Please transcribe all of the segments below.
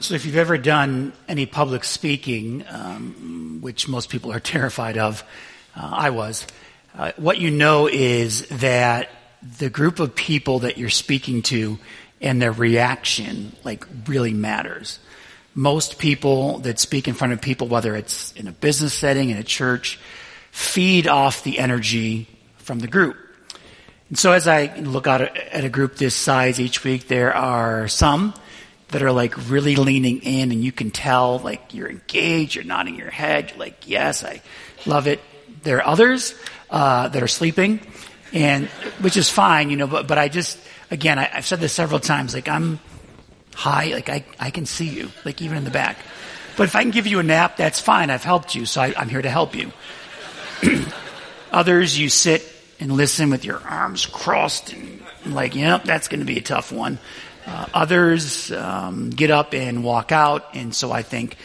So, if you've ever done any public speaking, um, which most people are terrified of, uh, I was, uh, what you know is that the group of people that you're speaking to and their reaction, like, really matters. Most people that speak in front of people, whether it's in a business setting, in a church, feed off the energy from the group. And so as I look out at a group this size each week, there are some that are like really leaning in and you can tell like you're engaged, you're nodding your head, you're like, yes, I love it. There are others, uh, that are sleeping and, which is fine, you know, but, but I just, again, I, have said this several times, like I'm high, like I, I can see you, like even in the back. But if I can give you a nap, that's fine. I've helped you, so I, I'm here to help you. Others, you sit and listen with your arms crossed and like, yep, that's going to be a tough one. Uh, others um, get up and walk out, and so I think,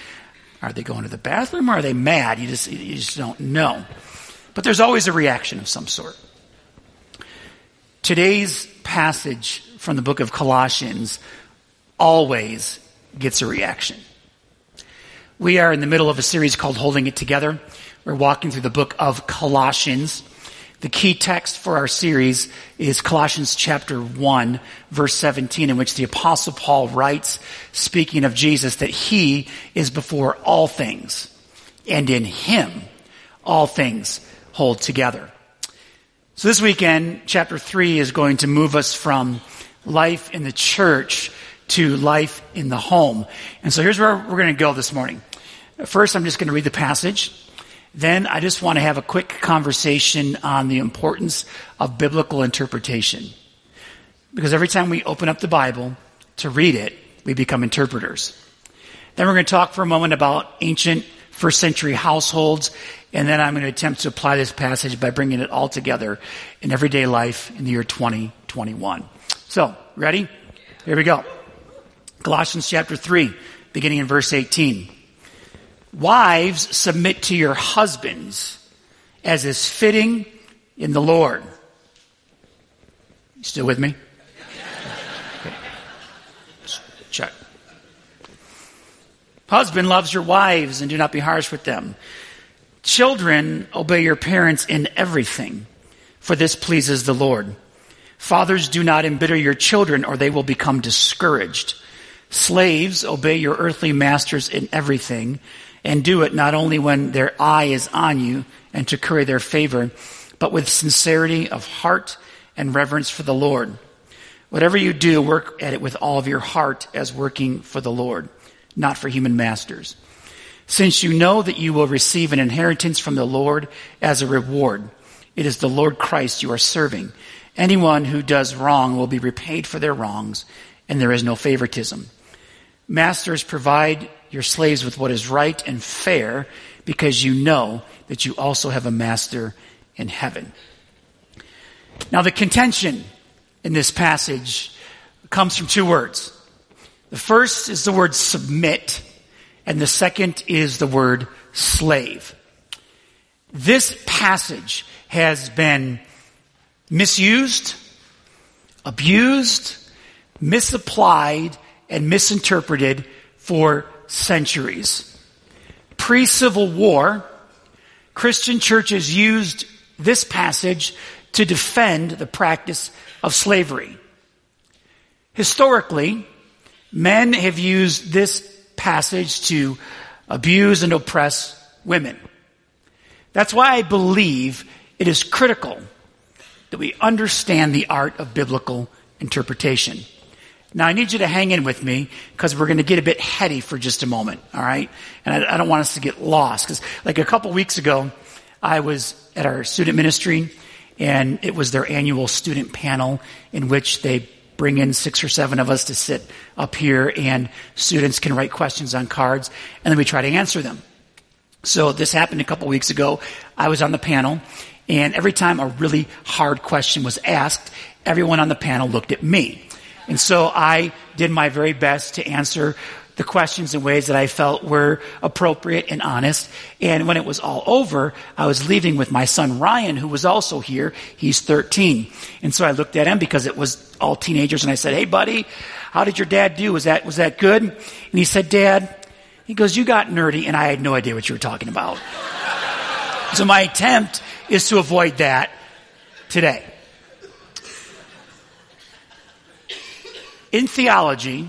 are they going to the bathroom or are they mad? You just you just don't know. But there's always a reaction of some sort. Today's passage from the book of Colossians always gets a reaction. We are in the middle of a series called Holding It Together. We're walking through the book of Colossians. The key text for our series is Colossians chapter 1, verse 17, in which the apostle Paul writes, speaking of Jesus, that he is before all things, and in him all things hold together. So this weekend, chapter 3 is going to move us from life in the church to life in the home. And so here's where we're going to go this morning. First, I'm just going to read the passage. Then I just want to have a quick conversation on the importance of biblical interpretation. Because every time we open up the Bible to read it, we become interpreters. Then we're going to talk for a moment about ancient first century households, and then I'm going to attempt to apply this passage by bringing it all together in everyday life in the year 2021. So, ready? Here we go. Colossians chapter 3, beginning in verse 18. Wives, submit to your husbands as is fitting in the Lord. You still with me? Check. Husband loves your wives and do not be harsh with them. Children, obey your parents in everything, for this pleases the Lord. Fathers, do not embitter your children or they will become discouraged. Slaves, obey your earthly masters in everything and do it not only when their eye is on you and to curry their favor, but with sincerity of heart and reverence for the Lord. Whatever you do, work at it with all of your heart as working for the Lord, not for human masters. Since you know that you will receive an inheritance from the Lord as a reward, it is the Lord Christ you are serving. Anyone who does wrong will be repaid for their wrongs, and there is no favoritism. Masters, provide your slaves with what is right and fair because you know that you also have a master in heaven. Now, the contention in this passage comes from two words. The first is the word submit, and the second is the word slave. This passage has been misused, abused, misapplied, and misinterpreted for centuries. Pre Civil War, Christian churches used this passage to defend the practice of slavery. Historically, men have used this passage to abuse and oppress women. That's why I believe it is critical that we understand the art of biblical interpretation. Now I need you to hang in with me because we're going to get a bit heady for just a moment, all right? And I, I don't want us to get lost because like a couple weeks ago, I was at our student ministry and it was their annual student panel in which they bring in six or seven of us to sit up here and students can write questions on cards and then we try to answer them. So this happened a couple weeks ago. I was on the panel and every time a really hard question was asked, everyone on the panel looked at me. And so I did my very best to answer the questions in ways that I felt were appropriate and honest. And when it was all over, I was leaving with my son Ryan, who was also here. He's 13. And so I looked at him because it was all teenagers and I said, Hey buddy, how did your dad do? Was that, was that good? And he said, Dad, he goes, you got nerdy and I had no idea what you were talking about. so my attempt is to avoid that today. In theology,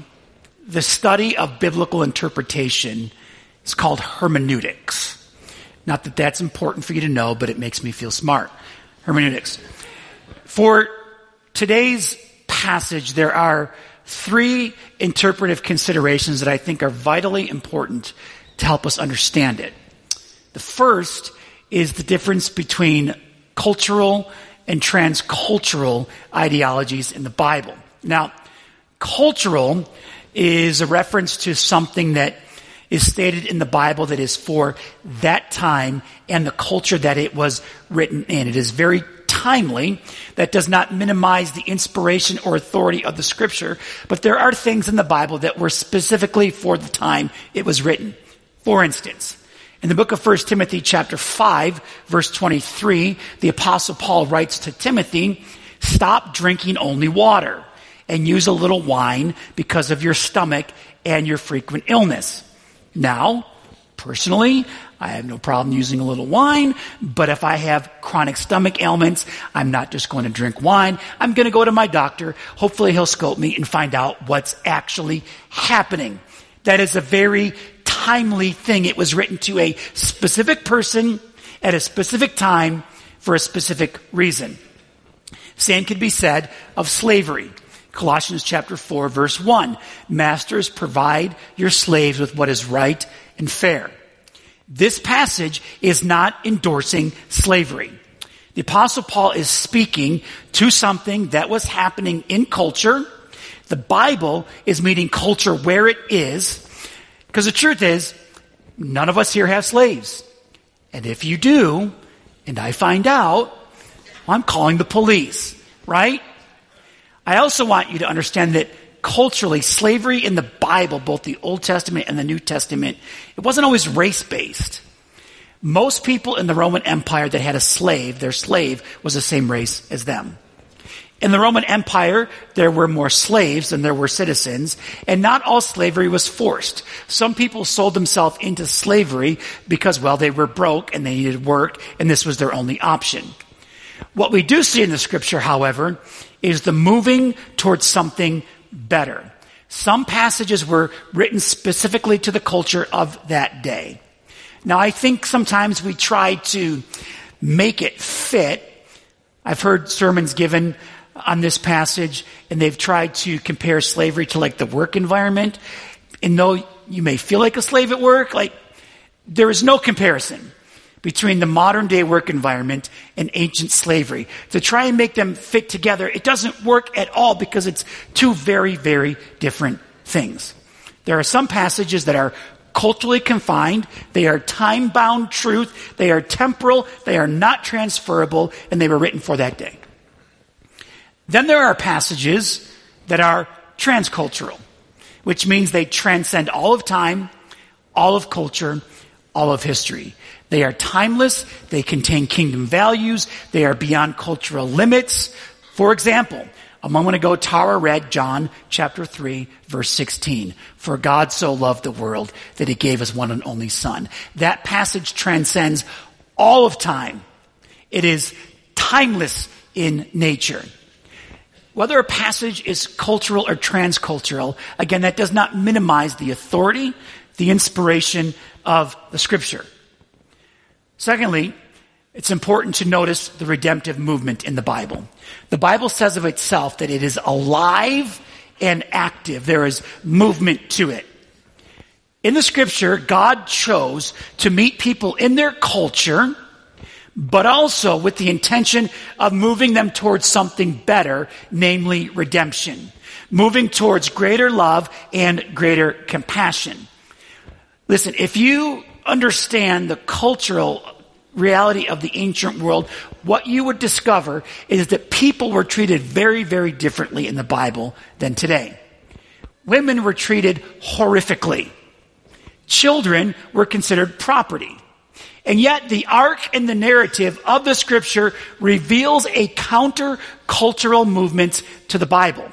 the study of biblical interpretation is called hermeneutics. Not that that's important for you to know, but it makes me feel smart. Hermeneutics. For today's passage, there are three interpretive considerations that I think are vitally important to help us understand it. The first is the difference between cultural and transcultural ideologies in the Bible. Now, cultural is a reference to something that is stated in the Bible that is for that time and the culture that it was written in. It is very timely. That does not minimize the inspiration or authority of the scripture, but there are things in the Bible that were specifically for the time it was written. For instance, in the book of 1 Timothy chapter 5 verse 23, the apostle Paul writes to Timothy, stop drinking only water and use a little wine because of your stomach and your frequent illness. Now, personally, I have no problem using a little wine, but if I have chronic stomach ailments, I'm not just going to drink wine. I'm going to go to my doctor. Hopefully he'll scope me and find out what's actually happening. That is a very timely thing. It was written to a specific person at a specific time for a specific reason. Same could be said of slavery. Colossians chapter 4 verse 1. Masters, provide your slaves with what is right and fair. This passage is not endorsing slavery. The apostle Paul is speaking to something that was happening in culture. The Bible is meeting culture where it is. Because the truth is, none of us here have slaves. And if you do, and I find out, I'm calling the police, right? I also want you to understand that culturally, slavery in the Bible, both the Old Testament and the New Testament, it wasn't always race based. Most people in the Roman Empire that had a slave, their slave was the same race as them. In the Roman Empire, there were more slaves than there were citizens, and not all slavery was forced. Some people sold themselves into slavery because, well, they were broke and they needed work, and this was their only option. What we do see in the scripture, however, is the moving towards something better. Some passages were written specifically to the culture of that day. Now, I think sometimes we try to make it fit. I've heard sermons given on this passage, and they've tried to compare slavery to like the work environment. And though you may feel like a slave at work, like there is no comparison between the modern day work environment and ancient slavery. To try and make them fit together, it doesn't work at all because it's two very, very different things. There are some passages that are culturally confined, they are time bound truth, they are temporal, they are not transferable, and they were written for that day. Then there are passages that are transcultural, which means they transcend all of time, all of culture, all of history. They are timeless. They contain kingdom values. They are beyond cultural limits. For example, a moment ago, Tara read John chapter 3, verse 16. For God so loved the world that he gave his one and only son. That passage transcends all of time. It is timeless in nature. Whether a passage is cultural or transcultural, again, that does not minimize the authority, the inspiration of the scripture. Secondly, it's important to notice the redemptive movement in the Bible. The Bible says of itself that it is alive and active. There is movement to it. In the scripture, God chose to meet people in their culture, but also with the intention of moving them towards something better, namely redemption. Moving towards greater love and greater compassion. Listen, if you understand the cultural reality of the ancient world, what you would discover is that people were treated very, very differently in the Bible than today. women were treated horrifically. Children were considered property. And yet the arc and the narrative of the scripture reveals a counter-cultural movement to the Bible.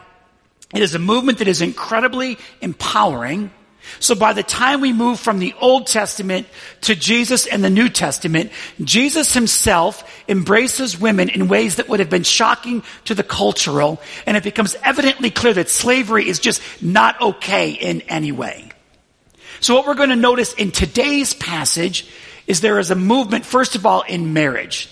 It is a movement that is incredibly empowering. So by the time we move from the Old Testament to Jesus and the New Testament, Jesus himself embraces women in ways that would have been shocking to the cultural, and it becomes evidently clear that slavery is just not okay in any way. So what we're going to notice in today's passage is there is a movement, first of all, in marriage.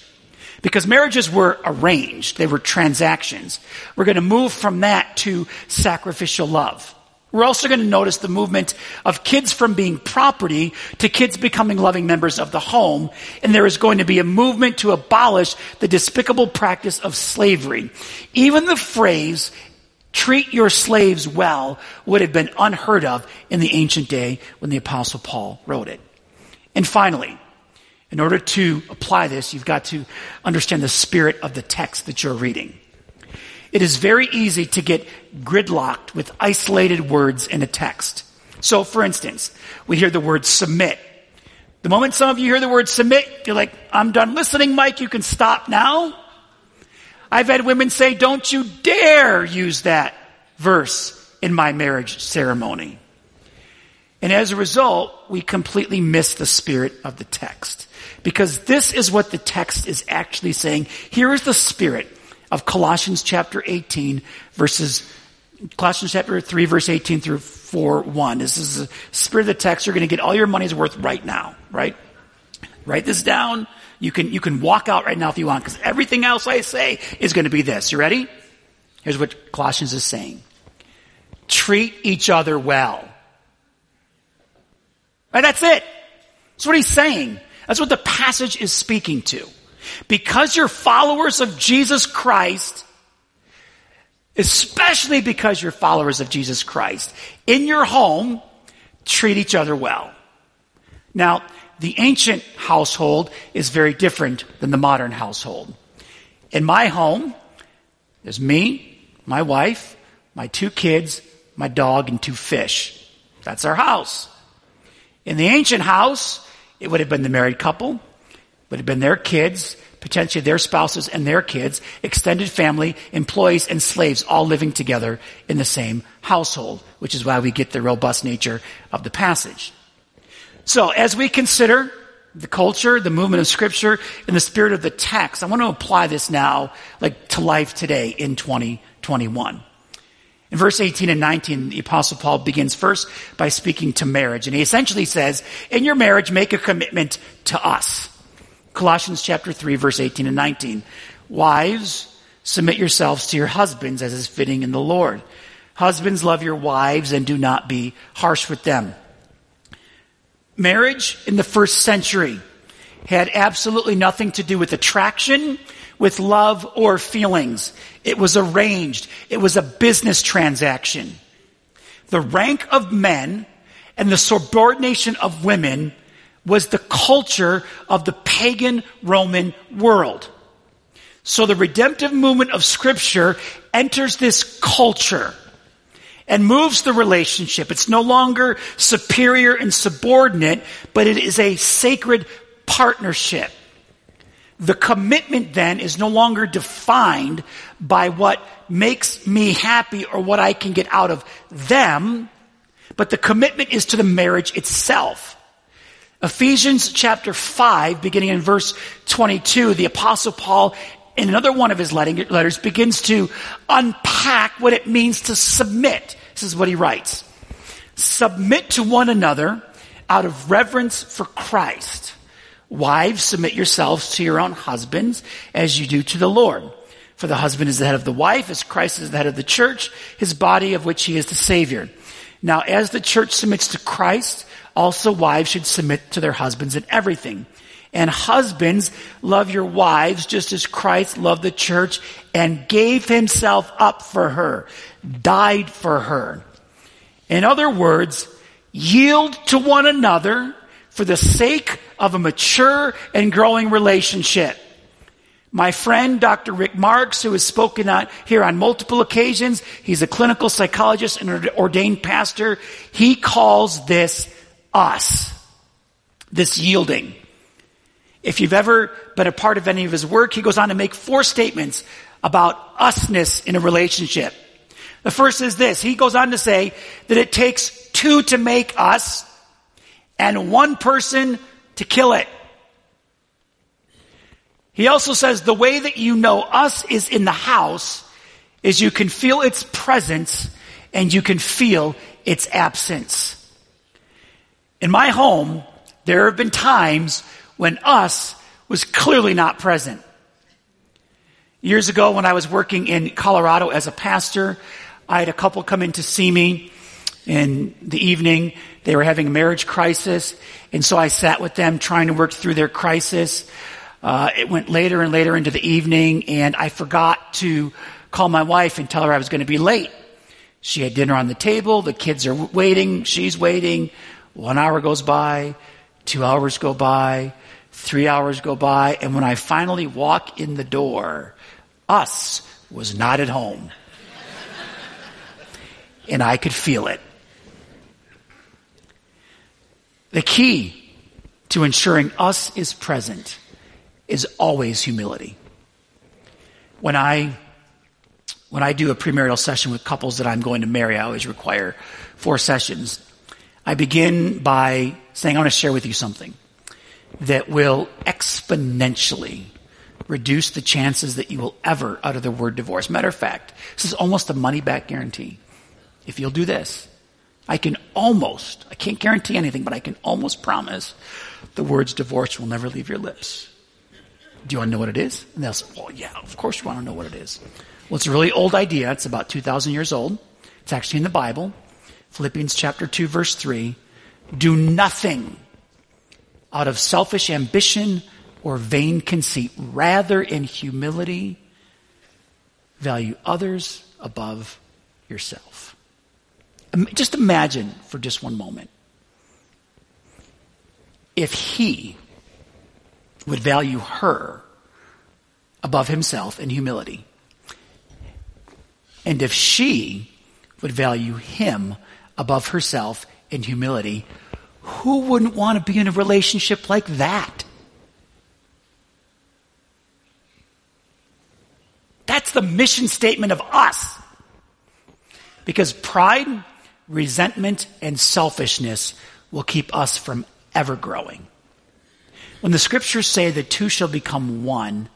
Because marriages were arranged, they were transactions. We're going to move from that to sacrificial love. We're also going to notice the movement of kids from being property to kids becoming loving members of the home. And there is going to be a movement to abolish the despicable practice of slavery. Even the phrase, treat your slaves well, would have been unheard of in the ancient day when the apostle Paul wrote it. And finally, in order to apply this, you've got to understand the spirit of the text that you're reading. It is very easy to get gridlocked with isolated words in a text. So, for instance, we hear the word submit. The moment some of you hear the word submit, you're like, I'm done listening, Mike, you can stop now. I've had women say, don't you dare use that verse in my marriage ceremony. And as a result, we completely miss the spirit of the text. Because this is what the text is actually saying. Here is the spirit of Colossians chapter 18 verses, Colossians chapter 3 verse 18 through 4 1. This is the spirit of the text. You're going to get all your money's worth right now, right? Write this down. You can, you can walk out right now if you want, because everything else I say is going to be this. You ready? Here's what Colossians is saying. Treat each other well. Right? That's it. That's what he's saying. That's what the passage is speaking to. Because you're followers of Jesus Christ, especially because you're followers of Jesus Christ, in your home, treat each other well. Now, the ancient household is very different than the modern household. In my home, there's me, my wife, my two kids, my dog, and two fish. That's our house. In the ancient house, it would have been the married couple, would have been their kids, potentially their spouses and their kids, extended family, employees, and slaves all living together in the same household, which is why we get the robust nature of the passage. So as we consider the culture, the movement of scripture, and the spirit of the text, I want to apply this now, like, to life today in 2021. In verse 18 and 19, the apostle Paul begins first by speaking to marriage. And he essentially says, in your marriage, make a commitment to us. Colossians chapter 3 verse 18 and 19. Wives, submit yourselves to your husbands as is fitting in the Lord. Husbands, love your wives and do not be harsh with them. Marriage in the first century had absolutely nothing to do with attraction with love or feelings. It was arranged. It was a business transaction. The rank of men and the subordination of women was the culture of the pagan Roman world. So the redemptive movement of scripture enters this culture and moves the relationship. It's no longer superior and subordinate, but it is a sacred partnership. The commitment then is no longer defined by what makes me happy or what I can get out of them, but the commitment is to the marriage itself. Ephesians chapter 5, beginning in verse 22, the apostle Paul, in another one of his letters, begins to unpack what it means to submit. This is what he writes. Submit to one another out of reverence for Christ. Wives, submit yourselves to your own husbands as you do to the Lord. For the husband is the head of the wife, as Christ is the head of the church, his body of which he is the Savior. Now, as the church submits to Christ, also wives should submit to their husbands in everything. And husbands, love your wives just as Christ loved the church and gave himself up for her, died for her. In other words, yield to one another for the sake of a mature and growing relationship. My friend, Dr. Rick Marks, who has spoken on, here on multiple occasions, he's a clinical psychologist and an ordained pastor. He calls this us. This yielding. If you've ever been a part of any of his work, he goes on to make four statements about usness in a relationship. The first is this. He goes on to say that it takes two to make us and one person to kill it. He also says the way that you know us is in the house is you can feel its presence and you can feel its absence. In my home, there have been times when us was clearly not present. Years ago, when I was working in Colorado as a pastor, I had a couple come in to see me in the evening. They were having a marriage crisis, and so I sat with them trying to work through their crisis. Uh, it went later and later into the evening, and I forgot to call my wife and tell her I was going to be late. She had dinner on the table. The kids are waiting. She's waiting. One hour goes by. Two hours go by. Three hours go by. And when I finally walk in the door, us was not at home. and I could feel it. The key to ensuring us is present is always humility. When I when I do a premarital session with couples that I'm going to marry, I always require four sessions. I begin by saying, I want to share with you something that will exponentially reduce the chances that you will ever utter the word divorce. Matter of fact, this is almost a money back guarantee. If you'll do this, I can almost, I can't guarantee anything, but I can almost promise the words divorce will never leave your lips. Do you want to know what it is? And they'll say, well, yeah, of course you want to know what it is. Well, it's a really old idea. It's about 2,000 years old. It's actually in the Bible. Philippians chapter 2 verse 3. Do nothing out of selfish ambition or vain conceit. Rather in humility, value others above yourself. Just imagine for just one moment. If he would value her above himself in humility. And if she would value him above herself in humility, who wouldn't want to be in a relationship like that? That's the mission statement of us. Because pride, resentment, and selfishness will keep us from ever growing. When the scriptures say the two shall become one,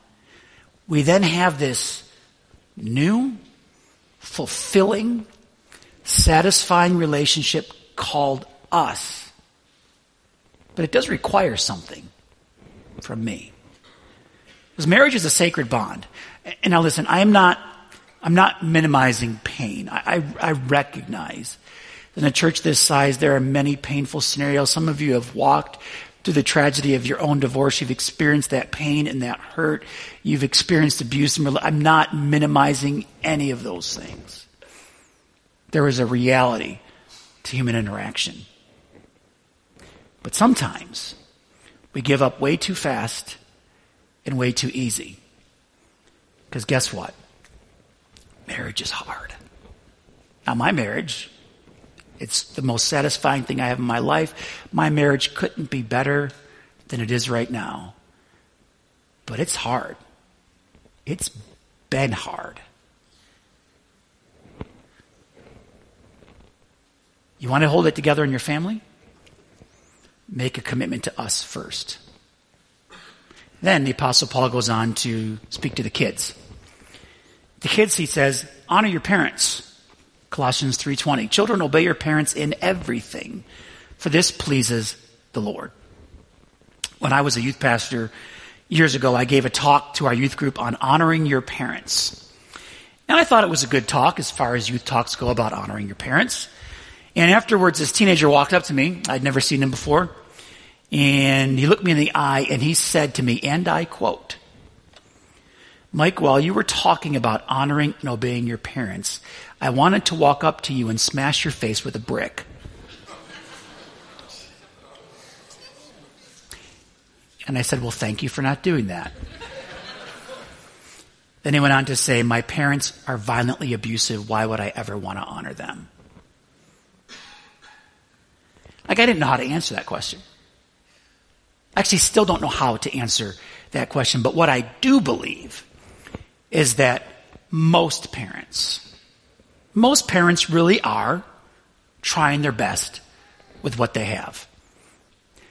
we then have this new, fulfilling, satisfying relationship called us. But it does require something from me. Because marriage is a sacred bond. And now listen, I am not, I'm not minimizing pain. I, I, I recognize in a church this size, there are many painful scenarios. Some of you have walked through the tragedy of your own divorce. You've experienced that pain and that hurt. You've experienced abuse. And I'm not minimizing any of those things. There is a reality to human interaction. But sometimes we give up way too fast and way too easy. Because guess what? Marriage is hard. Now, my marriage it's the most satisfying thing I have in my life. My marriage couldn't be better than it is right now. But it's hard. It's been hard. You want to hold it together in your family? Make a commitment to us first. Then the Apostle Paul goes on to speak to the kids. The kids, he says, honor your parents. Colossians 3:20. Children obey your parents in everything, for this pleases the Lord. When I was a youth pastor years ago, I gave a talk to our youth group on honoring your parents. And I thought it was a good talk as far as youth talks go about honoring your parents. And afterwards, this teenager walked up to me. I'd never seen him before. And he looked me in the eye and he said to me, and I quote, Mike, while you were talking about honoring and obeying your parents, I wanted to walk up to you and smash your face with a brick. And I said, Well, thank you for not doing that. Then he went on to say, My parents are violently abusive. Why would I ever want to honor them? Like, I didn't know how to answer that question. I actually still don't know how to answer that question. But what I do believe is that most parents, most parents really are trying their best with what they have.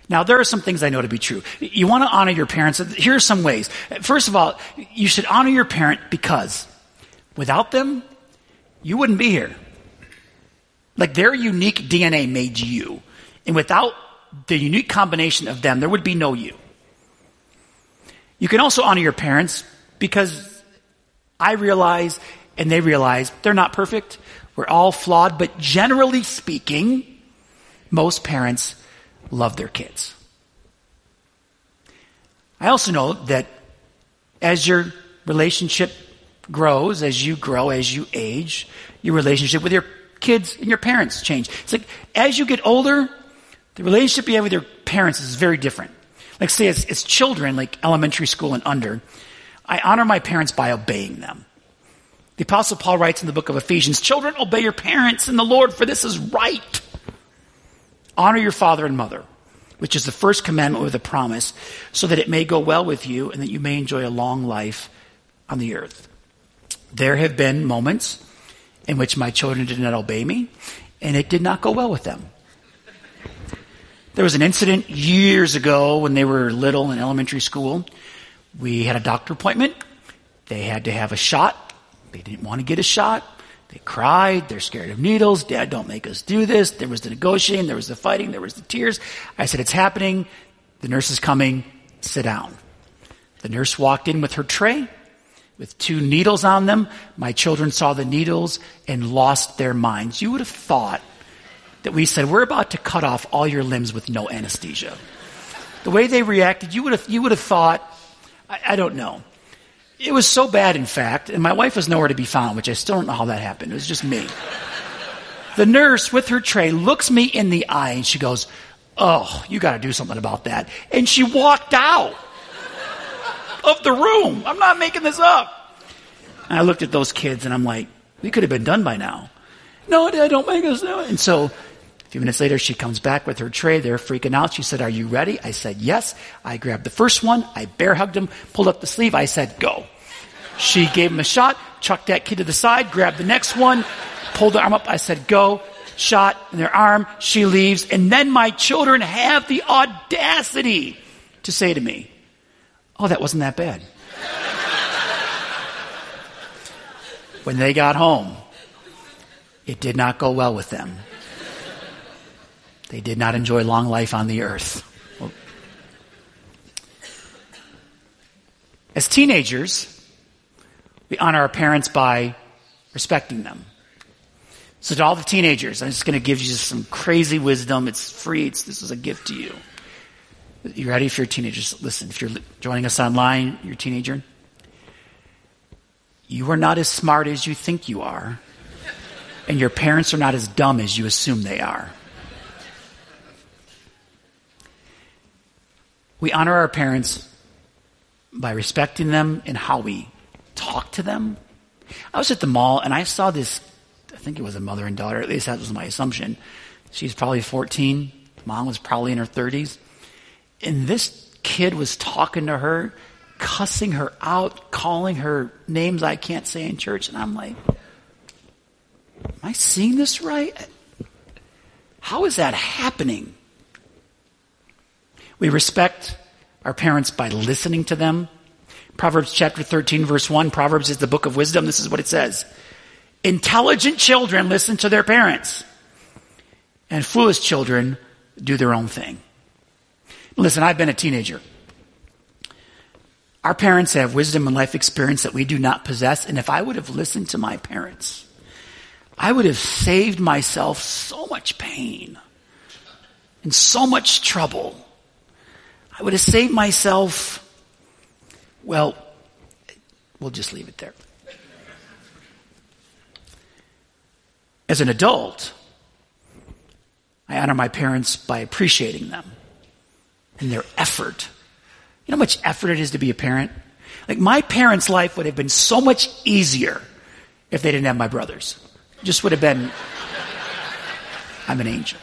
Now, there are some things I know to be true. You want to honor your parents. Here are some ways. First of all, you should honor your parent because without them, you wouldn't be here. Like their unique DNA made you. And without the unique combination of them, there would be no you. You can also honor your parents because I realize and they realize they're not perfect. We're all flawed, but generally speaking, most parents love their kids. I also know that as your relationship grows, as you grow, as you age, your relationship with your kids and your parents change. It's like as you get older, the relationship you have with your parents is very different. Like say as, as children, like elementary school and under, I honor my parents by obeying them. The apostle Paul writes in the book of Ephesians, children obey your parents in the Lord for this is right. Honor your father and mother, which is the first commandment with a promise, so that it may go well with you and that you may enjoy a long life on the earth. There have been moments in which my children did not obey me, and it did not go well with them. There was an incident years ago when they were little in elementary school. We had a doctor appointment. They had to have a shot. They didn't want to get a shot. They cried. They're scared of needles. Dad, don't make us do this. There was the negotiating. There was the fighting. There was the tears. I said, it's happening. The nurse is coming. Sit down. The nurse walked in with her tray with two needles on them. My children saw the needles and lost their minds. You would have thought that we said, we're about to cut off all your limbs with no anesthesia. The way they reacted, you would have, you would have thought, I, I don't know. It was so bad, in fact, and my wife was nowhere to be found, which I still don't know how that happened. It was just me. The nurse with her tray looks me in the eye and she goes, Oh, you got to do something about that. And she walked out of the room. I'm not making this up. And I looked at those kids and I'm like, we could have been done by now. No, I don't make us do it. And so few minutes later, she comes back with her tray. They're freaking out. She said, Are you ready? I said, Yes. I grabbed the first one. I bear hugged him, pulled up the sleeve. I said, Go. She gave him a shot, chucked that kid to the side, grabbed the next one, pulled the arm up. I said, Go. Shot in their arm. She leaves. And then my children have the audacity to say to me, Oh, that wasn't that bad. when they got home, it did not go well with them. They did not enjoy long life on the earth. As teenagers, we honor our parents by respecting them. So to all the teenagers, I'm just going to give you some crazy wisdom. It's free. It's, this is a gift to you. You ready if you're teenagers? Listen, if you're joining us online, you're a teenager. You are not as smart as you think you are, and your parents are not as dumb as you assume they are. We honor our parents by respecting them and how we talk to them. I was at the mall and I saw this, I think it was a mother and daughter, at least that was my assumption. She's probably 14. Mom was probably in her 30s. And this kid was talking to her, cussing her out, calling her names I can't say in church. And I'm like, am I seeing this right? How is that happening? We respect our parents by listening to them. Proverbs chapter 13 verse 1, Proverbs is the book of wisdom. This is what it says. Intelligent children listen to their parents and foolish children do their own thing. Listen, I've been a teenager. Our parents have wisdom and life experience that we do not possess. And if I would have listened to my parents, I would have saved myself so much pain and so much trouble I would have saved myself. Well, we'll just leave it there. As an adult, I honor my parents by appreciating them and their effort. You know how much effort it is to be a parent? Like my parents' life would have been so much easier if they didn't have my brothers. Just would have been, I'm an angel.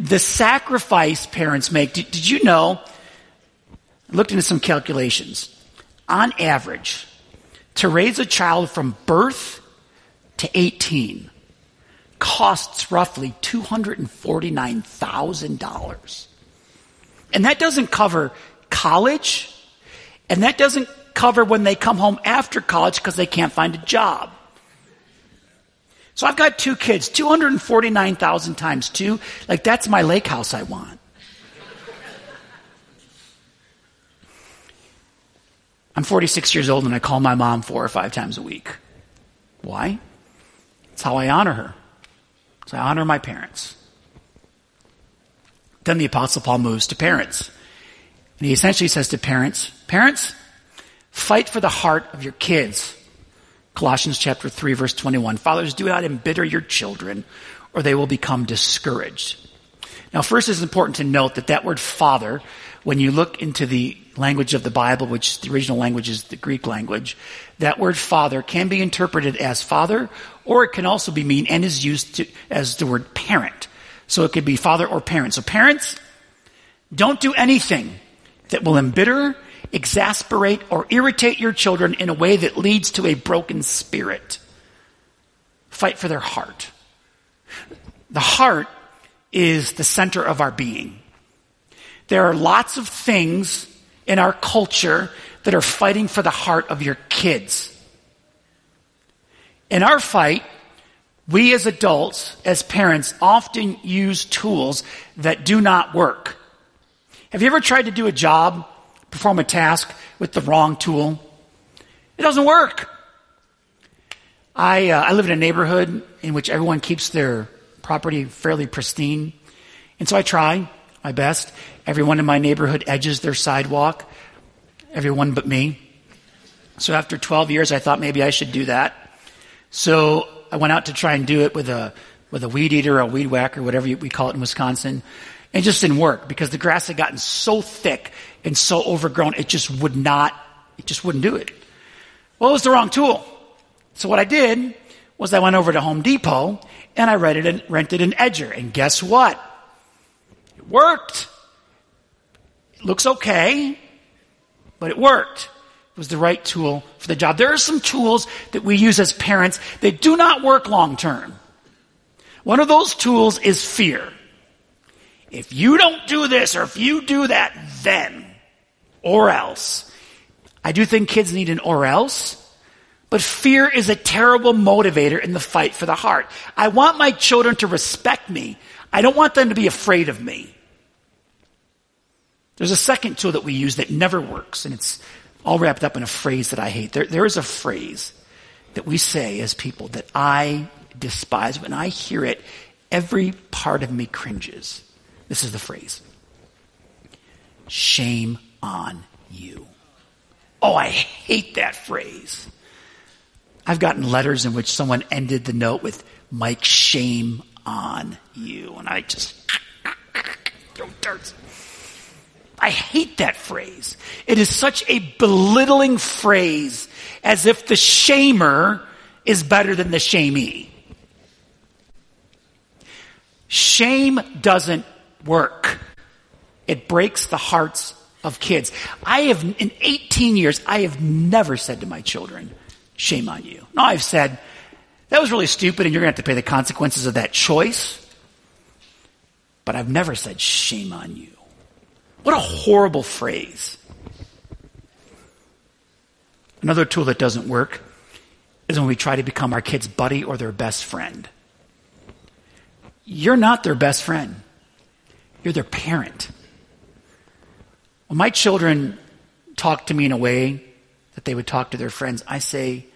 The sacrifice parents make, did, did you know? I looked into some calculations. On average, to raise a child from birth to 18 costs roughly $249,000. And that doesn't cover college, and that doesn't cover when they come home after college because they can't find a job. So I've got two kids, 249,000 times two. Like that's my lake house I want. I'm 46 years old and I call my mom four or five times a week. Why? It's how I honor her. So I honor my parents. Then the Apostle Paul moves to parents. And he essentially says to parents, Parents, fight for the heart of your kids. Colossians chapter 3 verse 21. Fathers, do not embitter your children or they will become discouraged. Now first it's important to note that that word father, when you look into the language of the Bible, which the original language is the Greek language, that word father can be interpreted as father or it can also be mean and is used to, as the word parent. So it could be father or parent. So parents, don't do anything that will embitter, exasperate, or irritate your children in a way that leads to a broken spirit. Fight for their heart. The heart is the center of our being. There are lots of things in our culture that are fighting for the heart of your kids. In our fight, we as adults, as parents, often use tools that do not work. Have you ever tried to do a job, perform a task with the wrong tool? It doesn't work. I, uh, I live in a neighborhood in which everyone keeps their property fairly pristine. And so I try my best. Everyone in my neighborhood edges their sidewalk. Everyone but me. So after 12 years, I thought maybe I should do that. So I went out to try and do it with a, with a weed eater, a weed whacker, whatever we call it in Wisconsin. It just didn't work because the grass had gotten so thick and so overgrown, it just would not, it just wouldn't do it. Well, it was the wrong tool. So what I did was I went over to Home Depot and I rented, rented an edger. And guess what? It worked. It looks okay, but it worked. It was the right tool for the job. There are some tools that we use as parents that do not work long term. One of those tools is fear. If you don't do this or if you do that, then, or else. I do think kids need an or else, but fear is a terrible motivator in the fight for the heart. I want my children to respect me. I don't want them to be afraid of me. There's a second tool that we use that never works, and it's all wrapped up in a phrase that I hate. There, there is a phrase that we say as people that I despise. When I hear it, every part of me cringes. This is the phrase Shame on you. Oh, I hate that phrase. I've gotten letters in which someone ended the note with, Mike, shame on you. And I just throw darts. I hate that phrase. It is such a belittling phrase as if the shamer is better than the shamee. Shame doesn't work. It breaks the hearts of kids. I have, in 18 years, I have never said to my children, shame on you. No, I've said, that was really stupid and you're going to have to pay the consequences of that choice. But I've never said, shame on you. What a horrible phrase. Another tool that doesn't work is when we try to become our kid's buddy or their best friend. You're not their best friend. You're their parent. When my children talk to me in a way that they would talk to their friends, I say,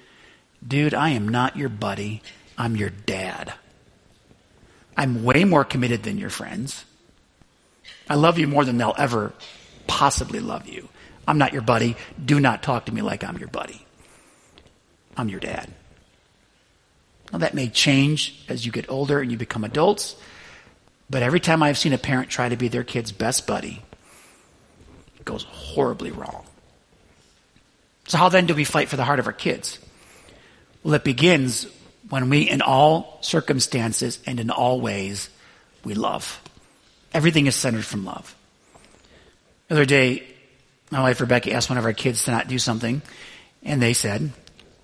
dude, I am not your buddy. I'm your dad. I'm way more committed than your friends. I love you more than they'll ever possibly love you. I'm not your buddy. Do not talk to me like I'm your buddy. I'm your dad. Now, that may change as you get older and you become adults. But every time I've seen a parent try to be their kid's best buddy, it goes horribly wrong. So how then do we fight for the heart of our kids? Well, it begins when we, in all circumstances and in all ways, we love. Everything is centered from love. The other day, my wife Rebecca asked one of our kids to not do something, and they said,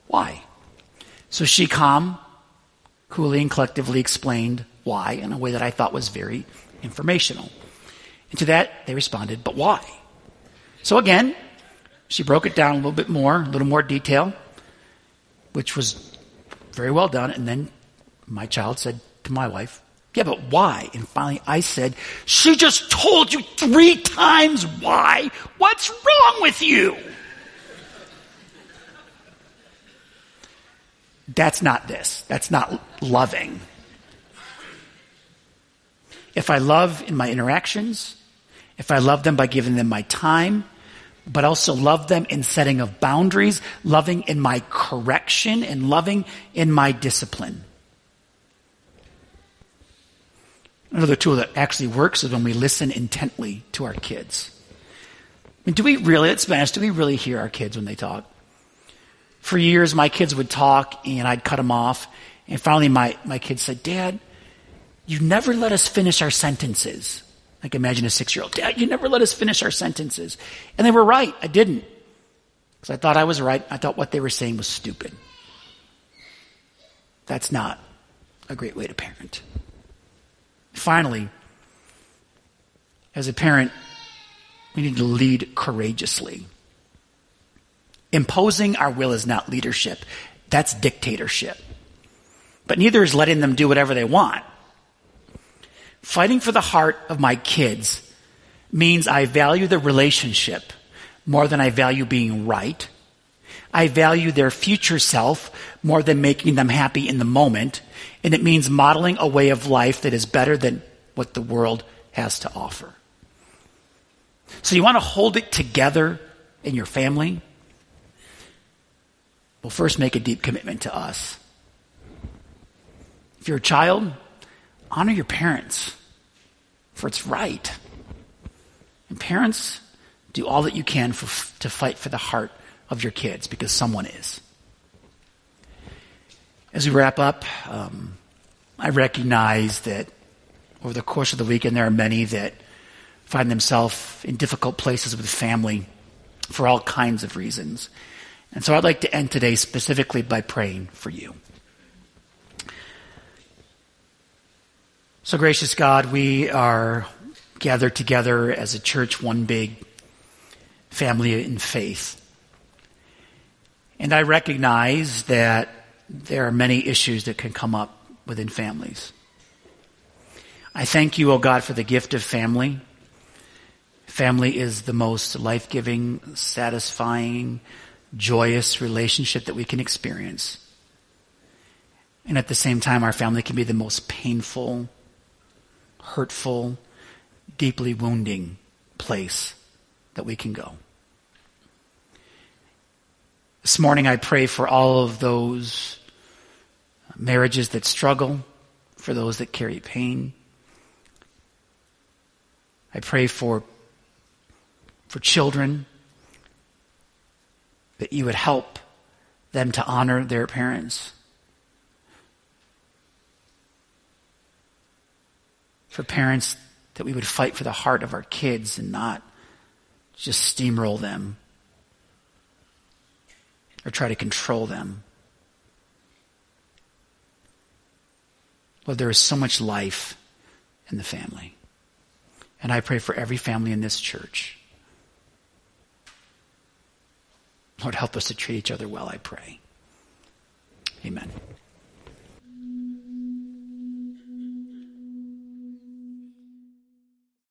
why? So she calm, coolly and collectively explained why in a way that I thought was very informational. And to that, they responded, but why? So again, she broke it down a little bit more, a little more detail, which was very well done. And then my child said to my wife, yeah, but why? And finally I said, she just told you three times why. What's wrong with you? That's not this. That's not loving. If I love in my interactions, if I love them by giving them my time, but also love them in setting of boundaries, loving in my correction, and loving in my discipline. Another tool that actually works is when we listen intently to our kids. I mean, do we really, be honest, do we really hear our kids when they talk? For years, my kids would talk and I'd cut them off. And finally, my, my kids said, Dad, you never let us finish our sentences. Like imagine a six year old, Dad, you never let us finish our sentences. And they were right. I didn't. Because I thought I was right. I thought what they were saying was stupid. That's not a great way to parent. Finally, as a parent, we need to lead courageously. Imposing our will is not leadership. That's dictatorship. But neither is letting them do whatever they want. Fighting for the heart of my kids means I value the relationship more than I value being right. I value their future self more than making them happy in the moment. And it means modeling a way of life that is better than what the world has to offer. So you want to hold it together in your family? Well, first make a deep commitment to us. If you're a child, honor your parents, for it's right. And parents, do all that you can for, to fight for the heart of your kids because someone is. As we wrap up, um, I recognize that over the course of the weekend, there are many that find themselves in difficult places with family for all kinds of reasons. And so I'd like to end today specifically by praying for you. So, gracious God, we are gathered together as a church, one big family in faith. And I recognize that there are many issues that can come up within families. I thank you, O oh God, for the gift of family. Family is the most life giving, satisfying, joyous relationship that we can experience. And at the same time, our family can be the most painful, hurtful, deeply wounding place that we can go. This morning, I pray for all of those marriages that struggle, for those that carry pain. I pray for, for children that you would help them to honor their parents. For parents, that we would fight for the heart of our kids and not just steamroll them or try to control them. Lord, there is so much life in the family. And I pray for every family in this church Lord, help us to treat each other well, I pray. Amen.